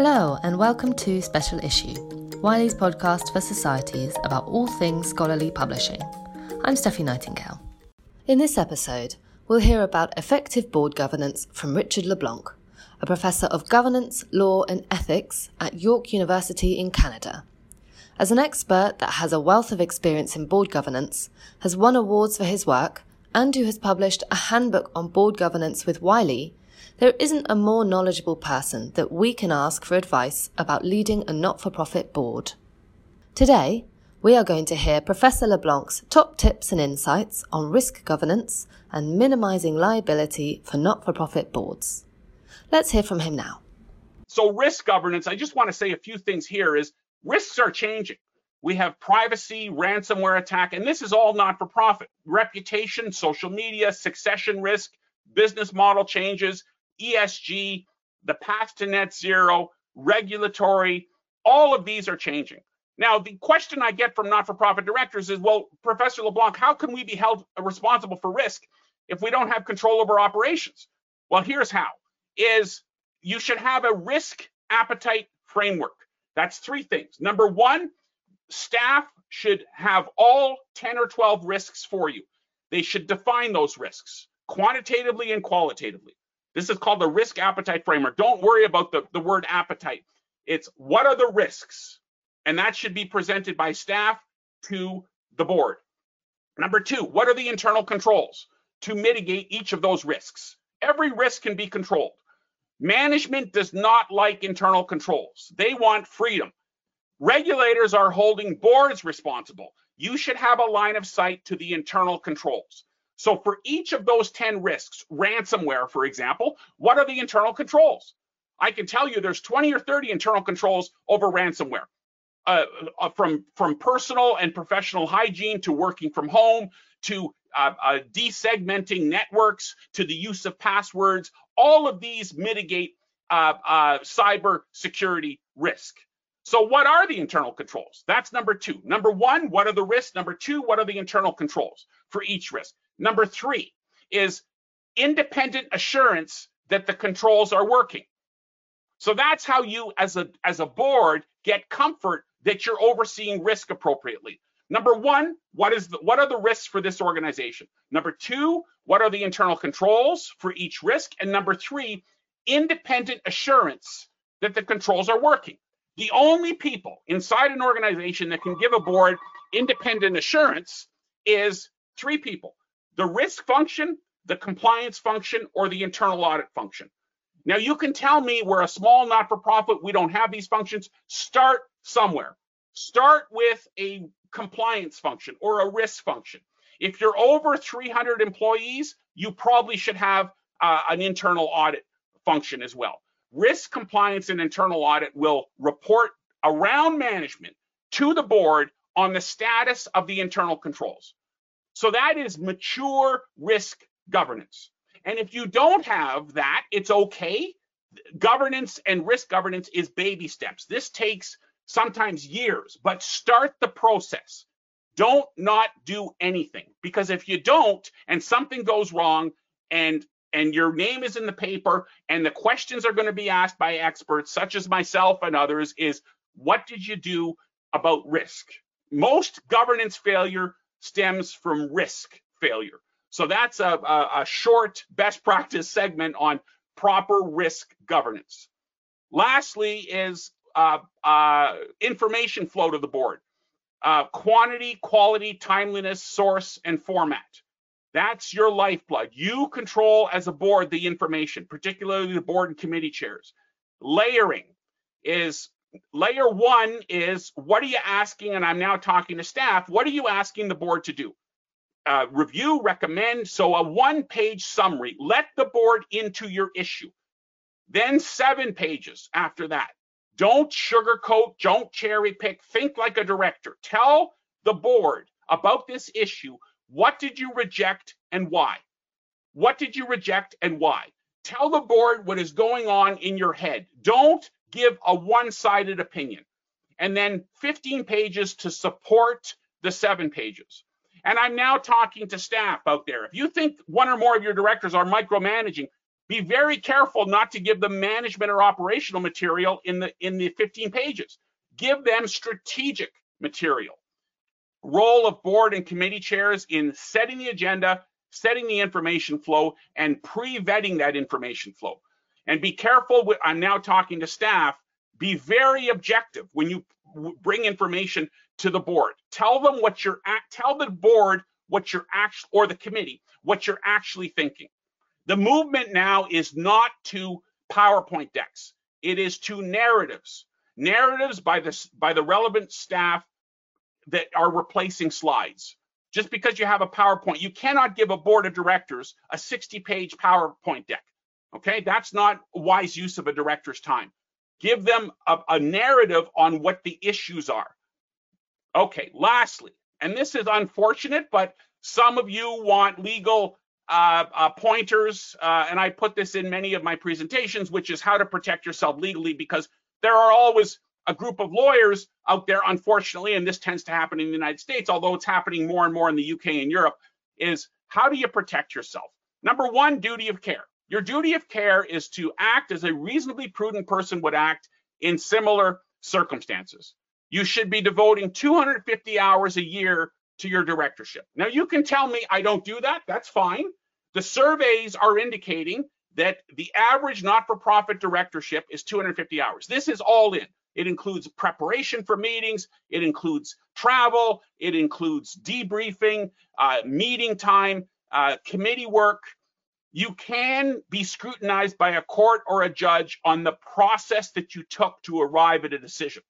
Hello, and welcome to Special Issue, Wiley's podcast for societies about all things scholarly publishing. I'm Steffi Nightingale. In this episode, we'll hear about effective board governance from Richard LeBlanc, a professor of governance, law, and ethics at York University in Canada. As an expert that has a wealth of experience in board governance, has won awards for his work, and who has published a handbook on board governance with Wiley, there isn't a more knowledgeable person that we can ask for advice about leading a not for profit board. Today, we are going to hear Professor LeBlanc's top tips and insights on risk governance and minimizing liability for not for profit boards. Let's hear from him now. So, risk governance, I just want to say a few things here is risks are changing. We have privacy, ransomware attack, and this is all not for profit. Reputation, social media, succession risk, business model changes, ESG, the path to net zero, regulatory, all of these are changing. Now, the question I get from not for profit directors is well, Professor LeBlanc, how can we be held responsible for risk if we don't have control over operations? Well, here's how is you should have a risk appetite framework. That's three things. Number one, staff should have all 10 or 12 risks for you. They should define those risks quantitatively and qualitatively. This is called the risk appetite framework. Don't worry about the, the word appetite. It's what are the risks? And that should be presented by staff to the board. Number two, what are the internal controls to mitigate each of those risks? Every risk can be controlled. Management does not like internal controls. They want freedom. Regulators are holding boards responsible. You should have a line of sight to the internal controls. So for each of those 10 risks, ransomware, for example, what are the internal controls? I can tell you there's 20 or 30 internal controls over ransomware. Uh, uh, from from personal and professional hygiene to working from home to uh, uh, desegmenting networks to the use of passwords, all of these mitigate uh, uh, cyber security risk. So, what are the internal controls? That's number two. Number one, what are the risks? Number two, what are the internal controls for each risk? Number three is independent assurance that the controls are working. So that's how you, as a as a board, get comfort that you're overseeing risk appropriately. Number one, what is the, what are the risks for this organization? Number two, what are the internal controls for each risk? And number three, independent assurance that the controls are working. The only people inside an organization that can give a board independent assurance is three people the risk function, the compliance function, or the internal audit function. Now, you can tell me we're a small not for profit, we don't have these functions. Start somewhere. Start with a compliance function or a risk function. If you're over 300 employees, you probably should have uh, an internal audit function as well. Risk compliance and internal audit will report around management to the board on the status of the internal controls. So that is mature risk governance. And if you don't have that, it's okay. Governance and risk governance is baby steps. This takes sometimes years, but start the process. Don't not do anything because if you don't and something goes wrong and and your name is in the paper and the questions are going to be asked by experts such as myself and others is what did you do about risk? Most governance failure stems from risk failure. So that's a, a, a short best practice segment on proper risk governance. Lastly is uh, uh, information flow to the board. Uh, quantity, quality, timeliness, source, and format. That's your lifeblood. You control as a board the information, particularly the board and committee chairs. Layering is layer one is what are you asking? And I'm now talking to staff. What are you asking the board to do? Uh, review, recommend. So a one page summary. Let the board into your issue. Then seven pages after that. Don't sugarcoat, don't cherry pick. Think like a director. Tell the board about this issue. What did you reject and why? What did you reject and why? Tell the board what is going on in your head. Don't give a one-sided opinion and then 15 pages to support the seven pages. And I'm now talking to staff out there. If you think one or more of your directors are micromanaging, Be very careful not to give them management or operational material in the in the 15 pages. Give them strategic material. Role of board and committee chairs in setting the agenda, setting the information flow, and pre-vetting that information flow. And be careful. With, I'm now talking to staff. Be very objective when you bring information to the board. Tell them what you're at. Tell the board what you're actually, or the committee, what you're actually thinking. The movement now is not to PowerPoint decks. It is to narratives. Narratives by the, by the relevant staff that are replacing slides. Just because you have a PowerPoint, you cannot give a board of directors a 60 page PowerPoint deck. Okay, that's not wise use of a director's time. Give them a, a narrative on what the issues are. Okay, lastly, and this is unfortunate, but some of you want legal uh, uh, pointers, uh, and I put this in many of my presentations, which is how to protect yourself legally, because there are always a group of lawyers out there, unfortunately, and this tends to happen in the United States, although it's happening more and more in the UK and Europe, is how do you protect yourself? Number one, duty of care. Your duty of care is to act as a reasonably prudent person would act in similar circumstances. You should be devoting 250 hours a year to your directorship. Now, you can tell me I don't do that. That's fine. The surveys are indicating that the average not for profit directorship is 250 hours. This is all in. It includes preparation for meetings, it includes travel, it includes debriefing, uh, meeting time, uh, committee work. You can be scrutinized by a court or a judge on the process that you took to arrive at a decision.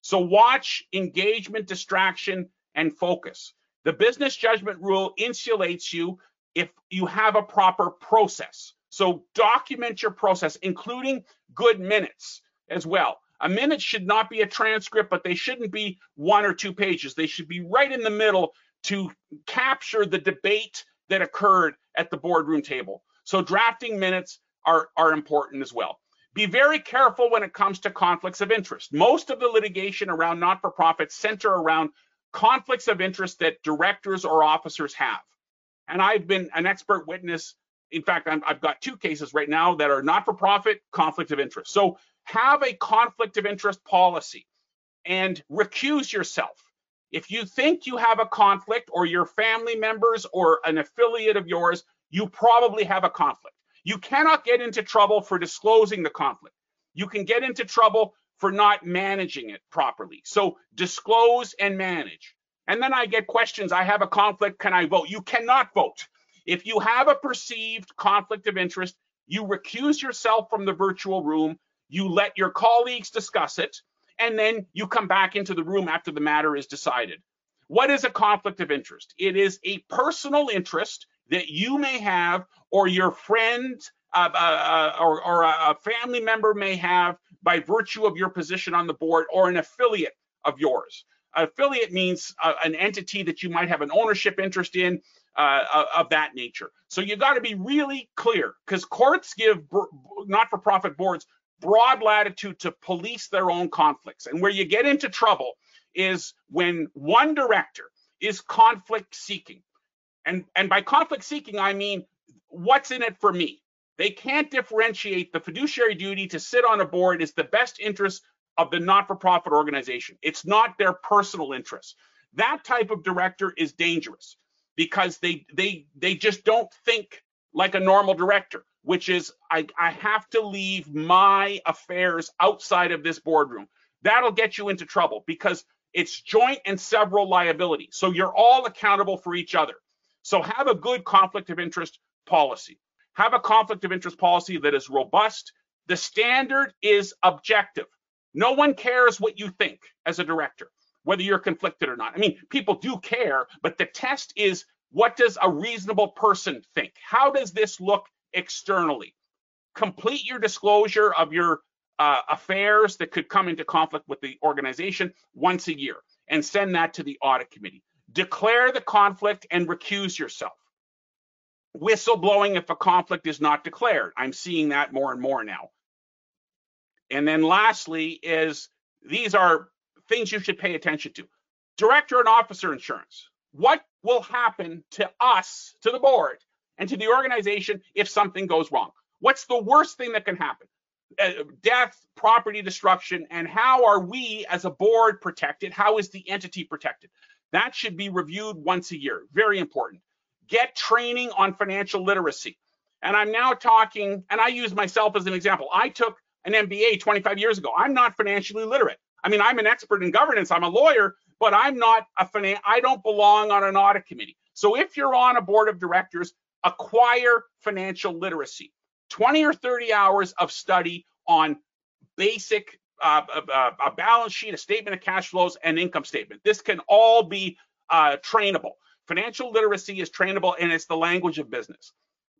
So watch engagement, distraction, and focus. The business judgment rule insulates you if you have a proper process. So document your process, including good minutes as well. A minute should not be a transcript, but they shouldn't be one or two pages. They should be right in the middle to capture the debate that occurred at the boardroom table. So drafting minutes are, are important as well. Be very careful when it comes to conflicts of interest. Most of the litigation around not-for-profits center around conflicts of interest that directors or officers have. And I've been an expert witness. In fact, i have got two cases right now that are not for profit conflict of interest. So have a conflict of interest policy and recuse yourself. If you think you have a conflict or your family members or an affiliate of yours, you probably have a conflict. You cannot get into trouble for disclosing the conflict. You can get into trouble for not managing it properly. So disclose and manage. And then I get questions. I have a conflict. Can I vote? You cannot vote. If you have a perceived conflict of interest, you recuse yourself from the virtual room. You let your colleagues discuss it, and then you come back into the room after the matter is decided. What is a conflict of interest? It is a personal interest that you may have, or your friend uh, uh, uh or, or a family member may have by virtue of your position on the board or an affiliate of yours. Affiliate means uh, an entity that you might have an ownership interest in uh, uh of that nature. So you got to be really clear because courts give not-for-profit boards broad latitude to police their own conflicts. And where you get into trouble is when one director is conflict seeking. And, and by conflict seeking, I mean, what's in it for me? They can't differentiate the fiduciary duty to sit on a board is the best interest of the not-for-profit organization. It's not their personal interest. That type of director is dangerous because they they they just don't think like a normal director, which is I, I have to leave my affairs outside of this boardroom. That'll get you into trouble because it's joint and several liability. So you're all accountable for each other. So have a good conflict of interest policy have a conflict of interest policy that is robust. The standard is objective. No one cares what you think as a director, whether you're conflicted or not. I mean, people do care, but the test is what does a reasonable person think? How does this look externally? Complete your disclosure of your uh, affairs that could come into conflict with the organization once a year and send that to the audit committee. Declare the conflict and recuse yourself whistleblowing if a conflict is not declared. I'm seeing that more and more now. And then lastly is these are things you should pay attention to. Director and officer insurance. What will happen to us, to the board, and to the organization if something goes wrong? What's the worst thing that can happen? Uh, death, property destruction, and how are we as a board protected? How is the entity protected? That should be reviewed once a year. Very important. Get training on financial literacy. And I'm now talking, and I use myself as an example. I took an MBA 25 years ago. I'm not financially literate. I mean, I'm an expert in governance. I'm a lawyer, but I'm not a finan- I don't belong on an audit committee. So if you're on a board of directors, acquire financial literacy. 20 or 30 hours of study on basic uh, uh, a balance sheet, a statement of cash flows, and income statement. This can all be uh, trainable. Financial literacy is trainable and it's the language of business.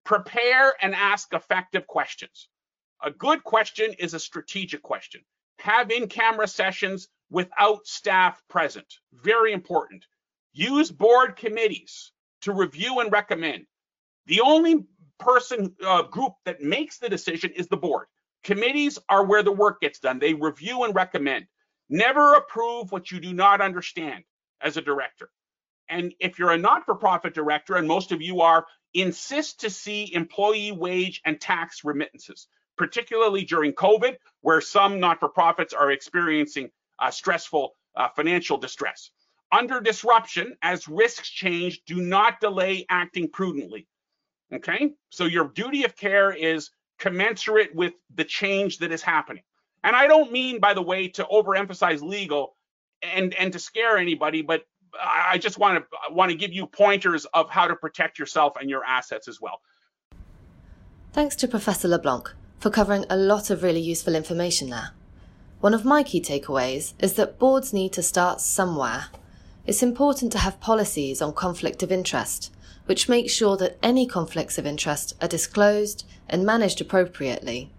Prepare and ask effective questions. A good question is a strategic question. Have in camera sessions without staff present. Very important. Use board committees to review and recommend. The only person uh, group that makes the decision is the board. Committees are where the work gets done. They review and recommend. Never approve what you do not understand as a director. And if you're a not for profit director, and most of you are, insist to see employee wage and tax remittances, particularly during COVID, where some not for profits are experiencing stressful uh, financial distress. Under disruption, as risks change, do not delay acting prudently. Okay, so your duty of care is commensurate with the change that is happening. And I don't mean, by the way, to overemphasize legal and and to scare anybody, but I just want to want to give you pointers of how to protect yourself and your assets as well. Thanks to Professor LeBlanc for covering a lot of really useful information there. One of my key takeaways is that boards need to start somewhere. It's important to have policies on conflict of interest which make sure that any conflicts of interest are disclosed and managed appropriately.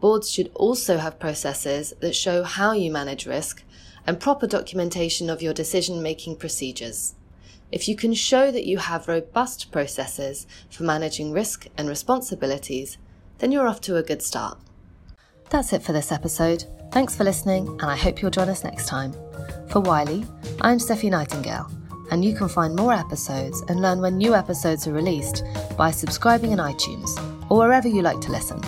Boards should also have processes that show how you manage risk and proper documentation of your decision making procedures. If you can show that you have robust processes for managing risk and responsibilities, then you're off to a good start. That's it for this episode. Thanks for listening, and I hope you'll join us next time. For Wiley, I'm Steffi Nightingale and you can find more episodes and learn when new episodes are released by subscribing in iTunes or wherever you like to listen.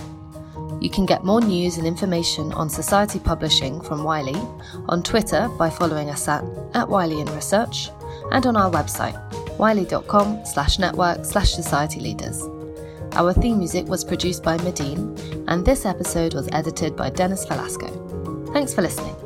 You can get more news and information on Society Publishing from Wiley on Twitter by following us at, at Wiley in Research and on our website, wiley.com slash network slash society leaders. Our theme music was produced by Medine, and this episode was edited by Dennis Velasco. Thanks for listening.